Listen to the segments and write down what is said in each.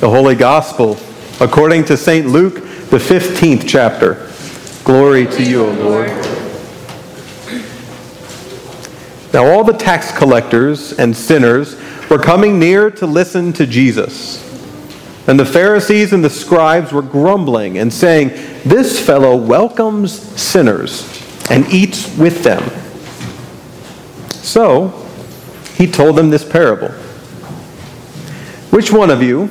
The Holy Gospel, according to St. Luke, the 15th chapter. Glory to you, O Lord. Now, all the tax collectors and sinners were coming near to listen to Jesus. And the Pharisees and the scribes were grumbling and saying, This fellow welcomes sinners and eats with them. So he told them this parable Which one of you,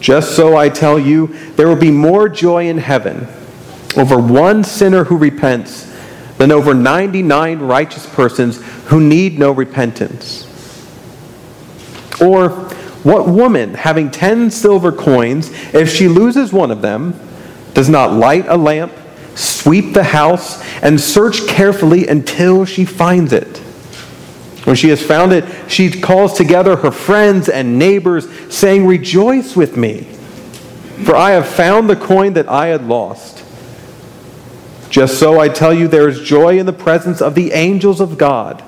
Just so I tell you, there will be more joy in heaven over one sinner who repents than over 99 righteous persons who need no repentance. Or, what woman, having 10 silver coins, if she loses one of them, does not light a lamp, sweep the house, and search carefully until she finds it. When she has found it, she calls together her friends and neighbors, saying, Rejoice with me, for I have found the coin that I had lost. Just so I tell you, there is joy in the presence of the angels of God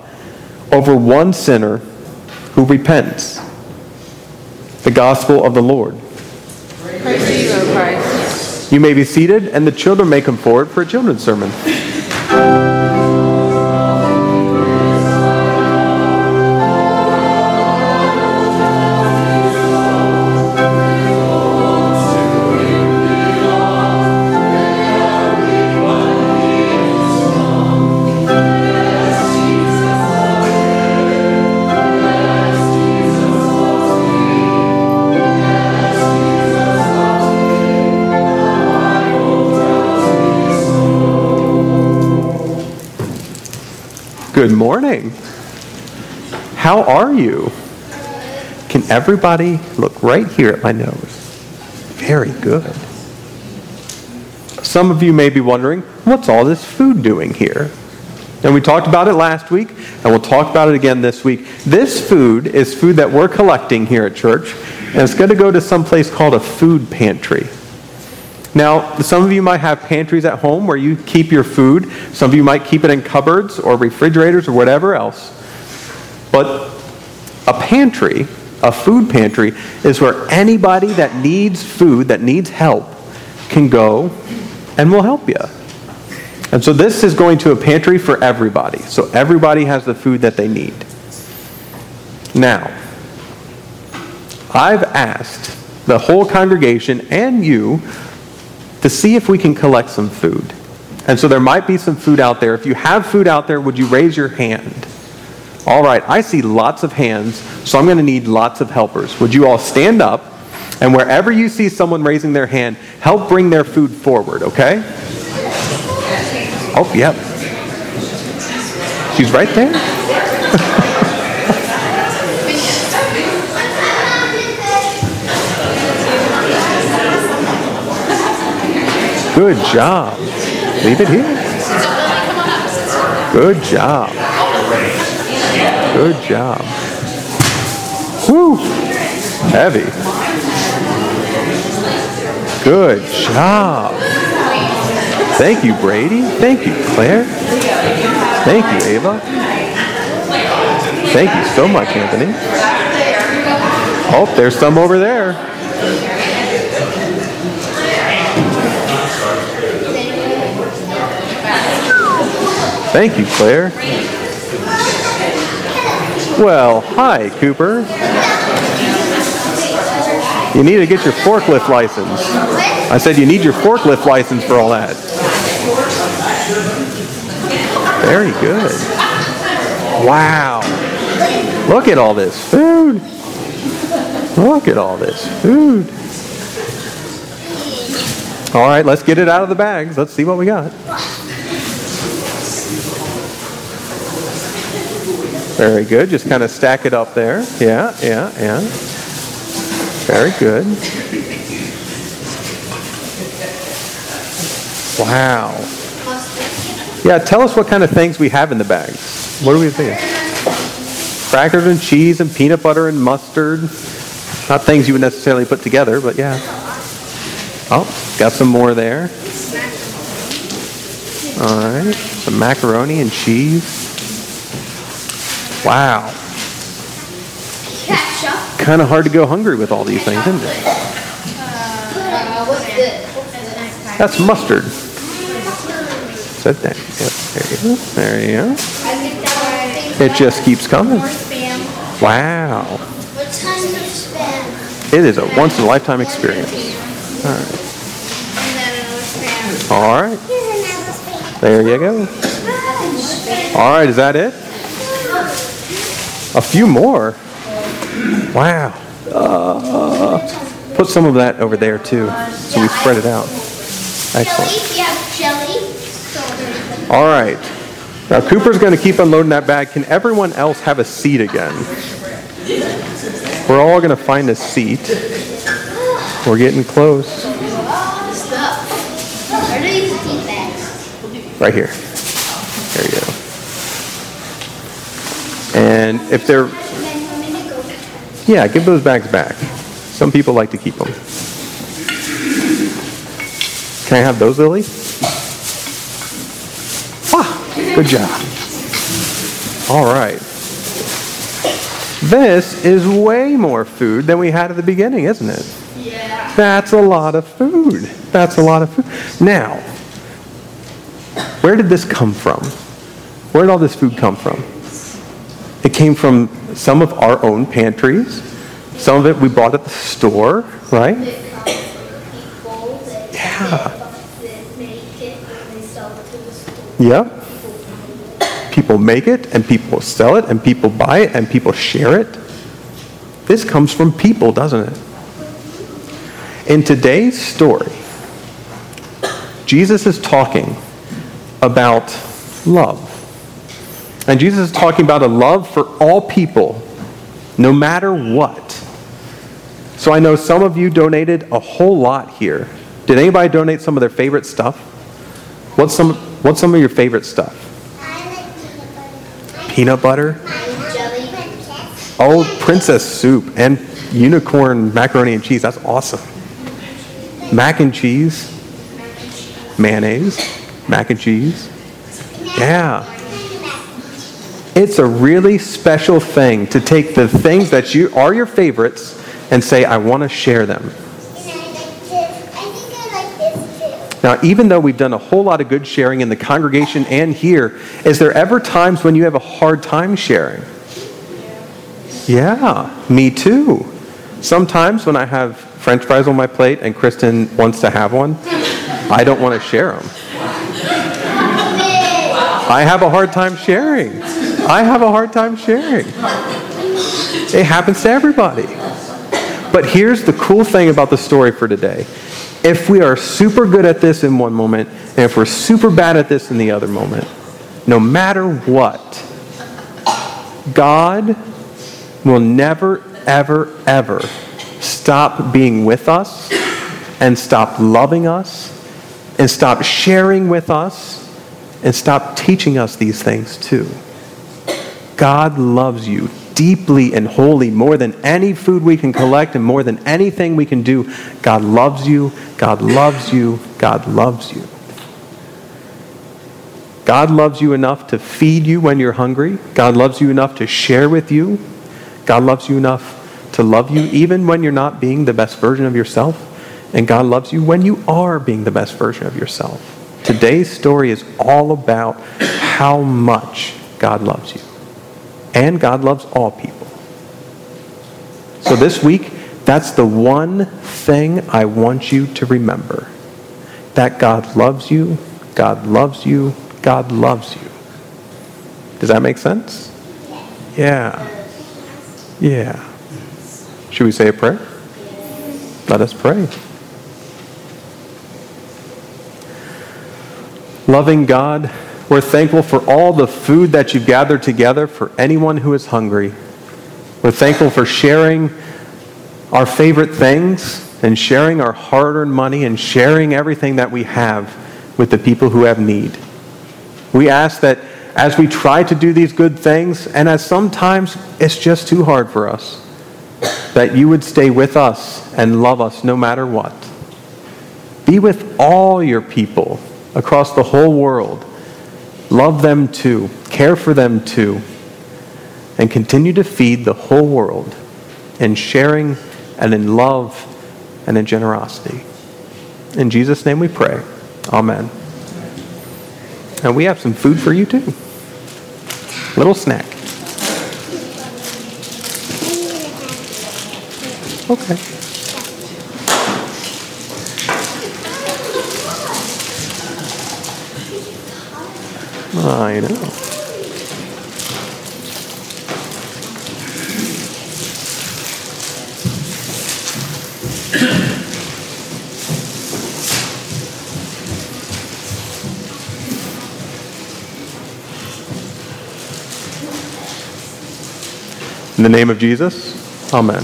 over one sinner who repents. The Gospel of the Lord. Praise you, Christ. You may be seated, and the children may come forward for a children's sermon. Good morning. How are you? Can everybody look right here at my nose? Very good. Some of you may be wondering, what's all this food doing here? And we talked about it last week, and we'll talk about it again this week. This food is food that we're collecting here at church, and it's going to go to some place called a food pantry. Now, some of you might have pantries at home where you keep your food. Some of you might keep it in cupboards or refrigerators or whatever else. But a pantry, a food pantry, is where anybody that needs food, that needs help, can go and will help you. And so this is going to a pantry for everybody. So everybody has the food that they need. Now, I've asked the whole congregation and you to see if we can collect some food. And so there might be some food out there. If you have food out there, would you raise your hand? All right, I see lots of hands, so I'm going to need lots of helpers. Would you all stand up? And wherever you see someone raising their hand, help bring their food forward, okay? Oh, yep. She's right there. Good job. Leave it here. Good job. Good job. Woo! Heavy. Good job. Thank you, Brady. Thank you, Claire. Thank you, Ava. Thank you so much, Anthony. Oh, there's some over there. Thank you, Claire. Well, hi, Cooper. You need to get your forklift license. I said you need your forklift license for all that. Very good. Wow. Look at all this food. Look at all this food. All right, let's get it out of the bags. Let's see what we got. Very good. Just kind of stack it up there. Yeah, yeah, yeah. Very good. Wow. Yeah, tell us what kind of things we have in the bags. What do we think? Crackers and cheese and peanut butter and mustard. Not things you would necessarily put together, but yeah. Oh, got some more there. All right, some macaroni and cheese. Wow. Ketchup. Kind of hard to go hungry with all these things, isn't it? Uh, what's this? That's mustard. Set that. Yep, there you go. There you go. I think that It just keeps coming. Wow. What tons of spam? It is a once in a lifetime experience. And then another spam. All right. Another spam. There you go. All right, is that it? A few more. Wow. Uh, put some of that over there too, so we spread it out. Excellent. You have jelly. So All right. Now Cooper's going to keep unloading that bag. Can everyone else have a seat again? We're all going to find a seat. We're getting close. stuff. Where do these tea bags? Right here. There you go. And if they're, And then want me to go. yeah, give those bags back. Some people like to keep them. Can I have those, Lily? Ah, good job. All right. This is way more food than we had at the beginning, isn't it? Yeah. That's a lot of food. That's a lot of food. Now, where did this come from? Where did all this food come from? It came from some of our own pantries. Some of it we bought at the store, right? It comes from people that Yeah. that make it and they sell it to the store. Yep. People make it, and people sell it, and people buy it, and people share it. This comes from people, doesn't it? In today's story, Jesus is talking about love. And Jesus is talking about a love for all people, no matter what. So I know some of you donated a whole lot here. Did anybody donate some of their favorite stuff? What's some, what's some of your favorite stuff? Peanut butter. Peanut butter? Oh, princess soup and unicorn macaroni and cheese. That's awesome. Mac and cheese, mayonnaise, mac and cheese. Yeah. It's a really special thing to take the things that you are your favorites and say, I want to share them. Now, even though we've done a whole lot of good sharing in the congregation and here, is there ever times when you have a hard time sharing? Yeah, me too. Sometimes when I have french fries on my plate and Kristen wants to have one, I don't want to share them. I have a hard time sharing. I have a hard time sharing. It happens to everybody. But here's the cool thing about the story for today. If we are super good at this in one moment, and if we're super bad at this in the other moment, no matter what, God will never, ever, ever stop being with us and stop loving us and stop sharing with us and stop teaching us these things too. God loves you deeply and wholly more than any food we can collect and more than anything we can do. God loves you. God loves you. God loves you. God loves you enough to feed you when you're hungry. God loves you enough to share with you. God loves you enough to love you even when you're not being the best version of yourself. And God loves you when you are being the best version of yourself. Today's story is all about how much God loves you. And God loves all people. So this week, that's the one thing I want you to remember that God loves you, God loves you, God loves you. Does that make sense? Yeah. Yeah. Should we say a prayer? Let us pray. Loving God, we're thankful for all the food that you've gathered together for anyone who is hungry. We're thankful for sharing our favorite things and sharing our hard earned money and sharing everything that we have with the people who have need. We ask that as we try to do these good things, and as sometimes it's just too hard for us, that you would stay with us and love us no matter what. Be with all your people across the whole world. Love them too, care for them too, and continue to feed the whole world in sharing and in love and in generosity. In Jesus' name we pray. Amen. And we have some food for you too. Little snack. Okay. I know. In the name of Jesus, amen.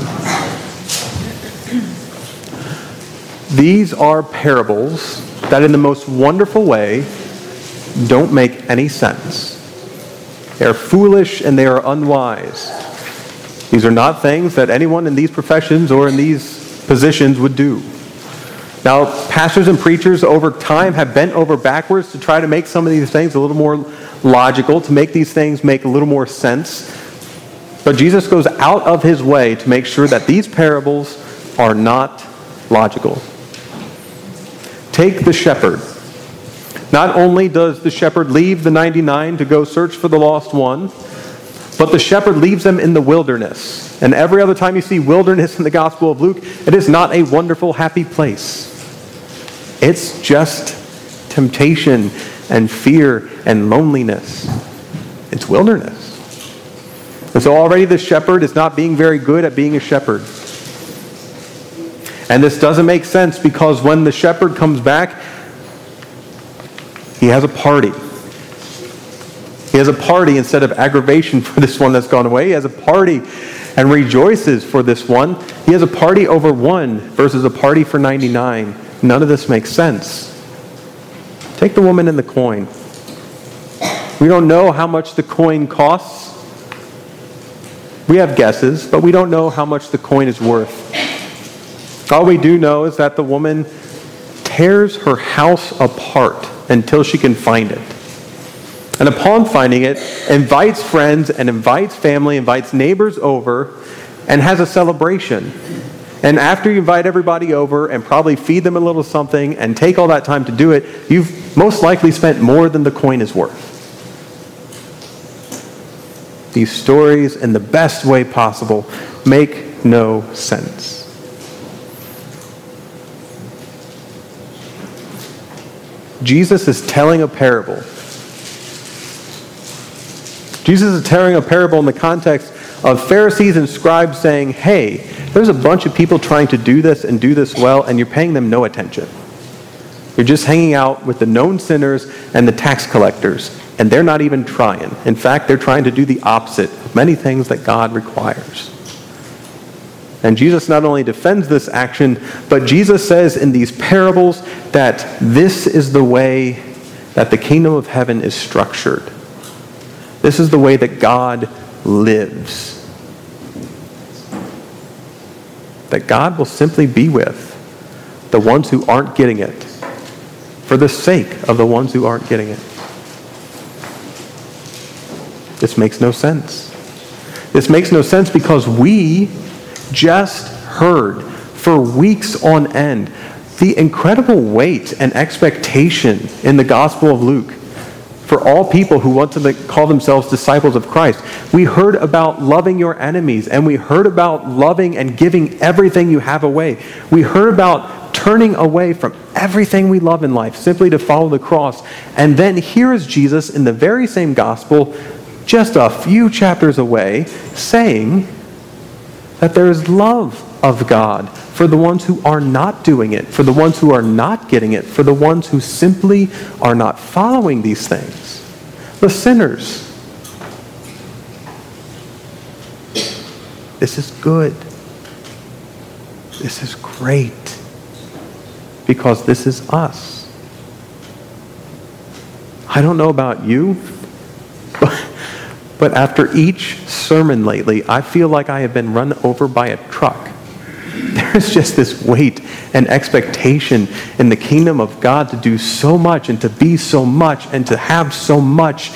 These are parables that, in the most wonderful way, don't make any sense. They are foolish and they are unwise. These are not things that anyone in these professions or in these positions would do. Now, pastors and preachers over time have bent over backwards to try to make some of these things a little more logical, to make these things make a little more sense. But Jesus goes out of his way to make sure that these parables are not logical. Take the shepherd. Not only does the shepherd leave the 99 to go search for the lost one, but the shepherd leaves them in the wilderness. And every other time you see wilderness in the Gospel of Luke, it is not a wonderful, happy place. It's just temptation and fear and loneliness. It's wilderness. And so already the shepherd is not being very good at being a shepherd. And this doesn't make sense because when the shepherd comes back, he has a party. He has a party instead of aggravation for this one that's gone away. He has a party and rejoices for this one. He has a party over one versus a party for 99. None of this makes sense. Take the woman and the coin. We don't know how much the coin costs. We have guesses, but we don't know how much the coin is worth. All we do know is that the woman tears her house apart until she can find it. And upon finding it, invites friends and invites family, invites neighbors over, and has a celebration. And after you invite everybody over and probably feed them a little something and take all that time to do it, you've most likely spent more than the coin is worth these stories in the best way possible make no sense. Jesus is telling a parable. Jesus is telling a parable in the context of Pharisees and scribes saying, hey, there's a bunch of people trying to do this and do this well, and you're paying them no attention. You're just hanging out with the known sinners and the tax collectors, and they're not even trying. In fact, they're trying to do the opposite of many things that God requires. And Jesus not only defends this action, but Jesus says in these parables that this is the way that the kingdom of heaven is structured. This is the way that God lives. That God will simply be with the ones who aren't getting it for the sake of the ones who aren't getting it. This makes no sense. This makes no sense because we just heard for weeks on end the incredible weight and expectation in the Gospel of Luke for all people who want to call themselves disciples of Christ. We heard about loving your enemies, and we heard about loving and giving everything you have away. We heard about turning away from everything we love in life simply to follow the cross. And then here is Jesus in the very same gospel, just a few chapters away, saying that there is love of God for the ones who are not doing it, for the ones who are not getting it, for the ones who simply are not following these things. The sinners. This is good. This is great. Because this is us. I don't know about you, but, but after each sermon lately, I feel like I have been run over by a truck. There's just this weight and expectation in the kingdom of God to do so much and to be so much and to have so much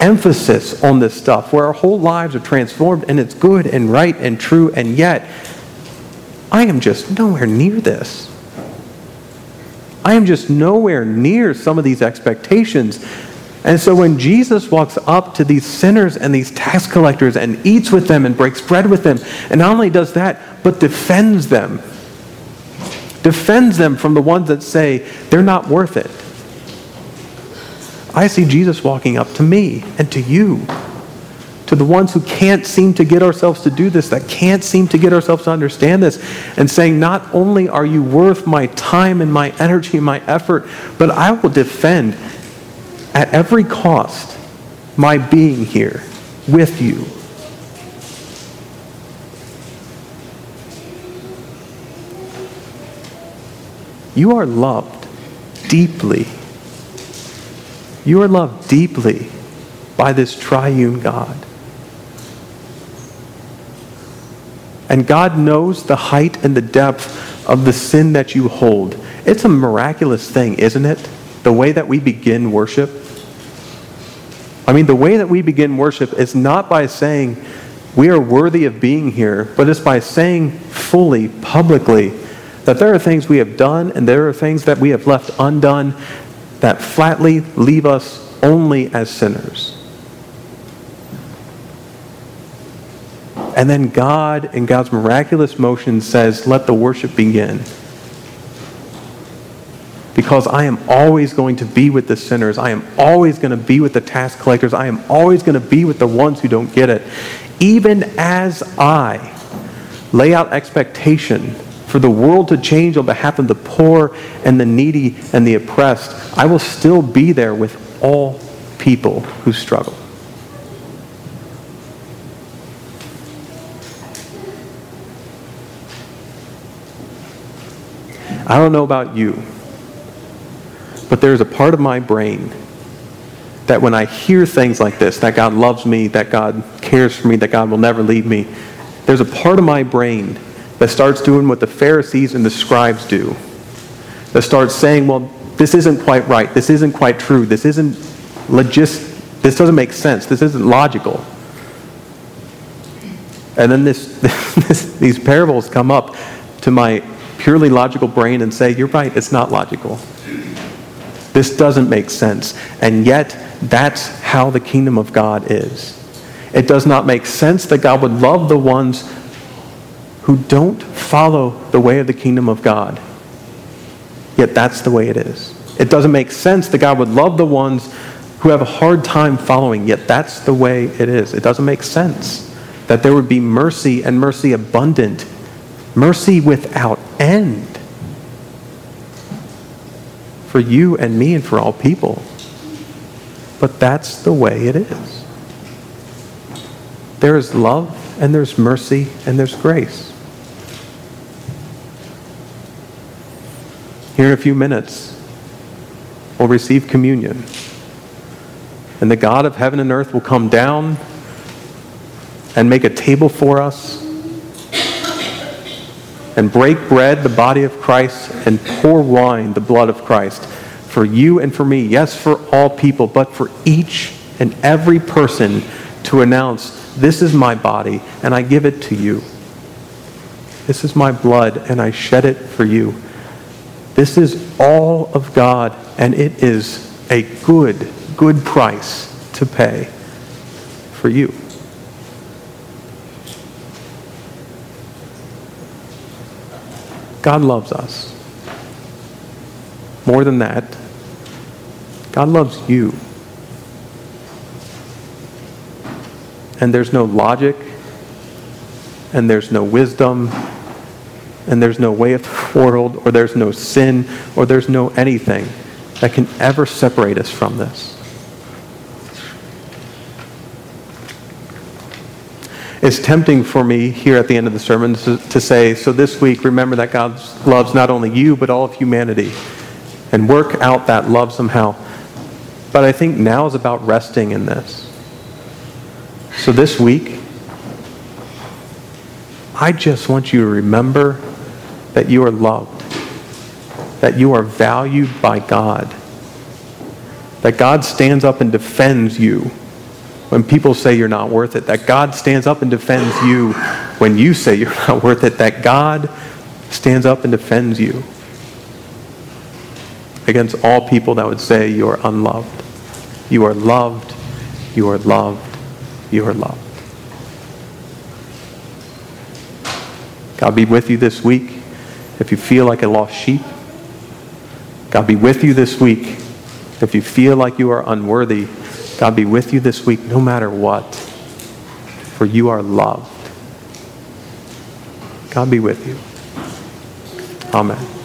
emphasis on this stuff where our whole lives are transformed and it's good and right and true, and yet I am just nowhere near this. I am just nowhere near some of these expectations. And so when Jesus walks up to these sinners and these tax collectors and eats with them and breaks bread with them, and not only does that, but defends them, defends them from the ones that say they're not worth it. I see Jesus walking up to me and to you, to the ones who can't seem to get ourselves to do this, that can't seem to get ourselves to understand this, and saying, Not only are you worth my time and my energy and my effort, but I will defend at every cost my being here with you. You are loved deeply. You are loved deeply by this triune God. And God knows the height and the depth of the sin that you hold. It's a miraculous thing, isn't it? The way that we begin worship. I mean, the way that we begin worship is not by saying we are worthy of being here, but it's by saying fully, publicly, that there are things we have done and there are things that we have left undone that flatly leave us only as sinners. And then God, in God's miraculous motion, says, Let the worship begin. Because I am always going to be with the sinners. I am always going to be with the tax collectors. I am always going to be with the ones who don't get it. Even as I lay out expectation for the world to change on behalf of the poor and the needy and the oppressed, I will still be there with all people who struggle. I don't know about you, but there's a part of my brain that when I hear things like this, that God loves me, that God cares for me, that God will never leave me, there's a part of my brain that starts doing what the Pharisees and the scribes do. That starts saying, well, this isn't quite right. This isn't quite true. This isn't logist. This doesn't make sense. This isn't logical. And then this, this, these parables come up to my purely logical brain and say, you're right, it's not logical. This doesn't make sense. And yet, that's how the kingdom of God is. It does not make sense that God would love the ones who don't follow the way of the kingdom of God. Yet that's the way it is. It doesn't make sense that God would love the ones who have a hard time following, yet that's the way it is. It doesn't make sense that there would be mercy and mercy abundant, mercy without end for you and me and for all people. But that's the way it is. There is love and there's mercy and there's grace. Here in a few minutes, we'll receive communion. And the God of heaven and earth will come down and make a table for us and break bread, the body of Christ, and pour wine, the blood of Christ, for you and for me. Yes, for all people, but for each and every person to announce, This is my body, and I give it to you. This is my blood, and I shed it for you. This is all of God, and it is a good, good price to pay for you. God loves us. More than that, God loves you. And there's no logic, and there's no wisdom, and there's no way of the world, or there's no sin, or there's no anything that can ever separate us from this. It's tempting for me here at the end of the sermon to, to, say, so this week, remember that God loves not only you, but all of humanity, and work out that love somehow. But I think now is about resting in this. So this week, I just want you to remember that you are loved, that you are valued by God, that God stands up and defends you when people say you're not worth it, that God stands up and defends you when you say you're not worth it, that God stands up and defends you against all people that would say you are unloved. You are loved, you are loved, you are loved. God be with you this week if you feel like a lost sheep. God be with you this week if you feel like you are unworthy. God be with you this week no matter what, for you are loved. God be with you. Amen.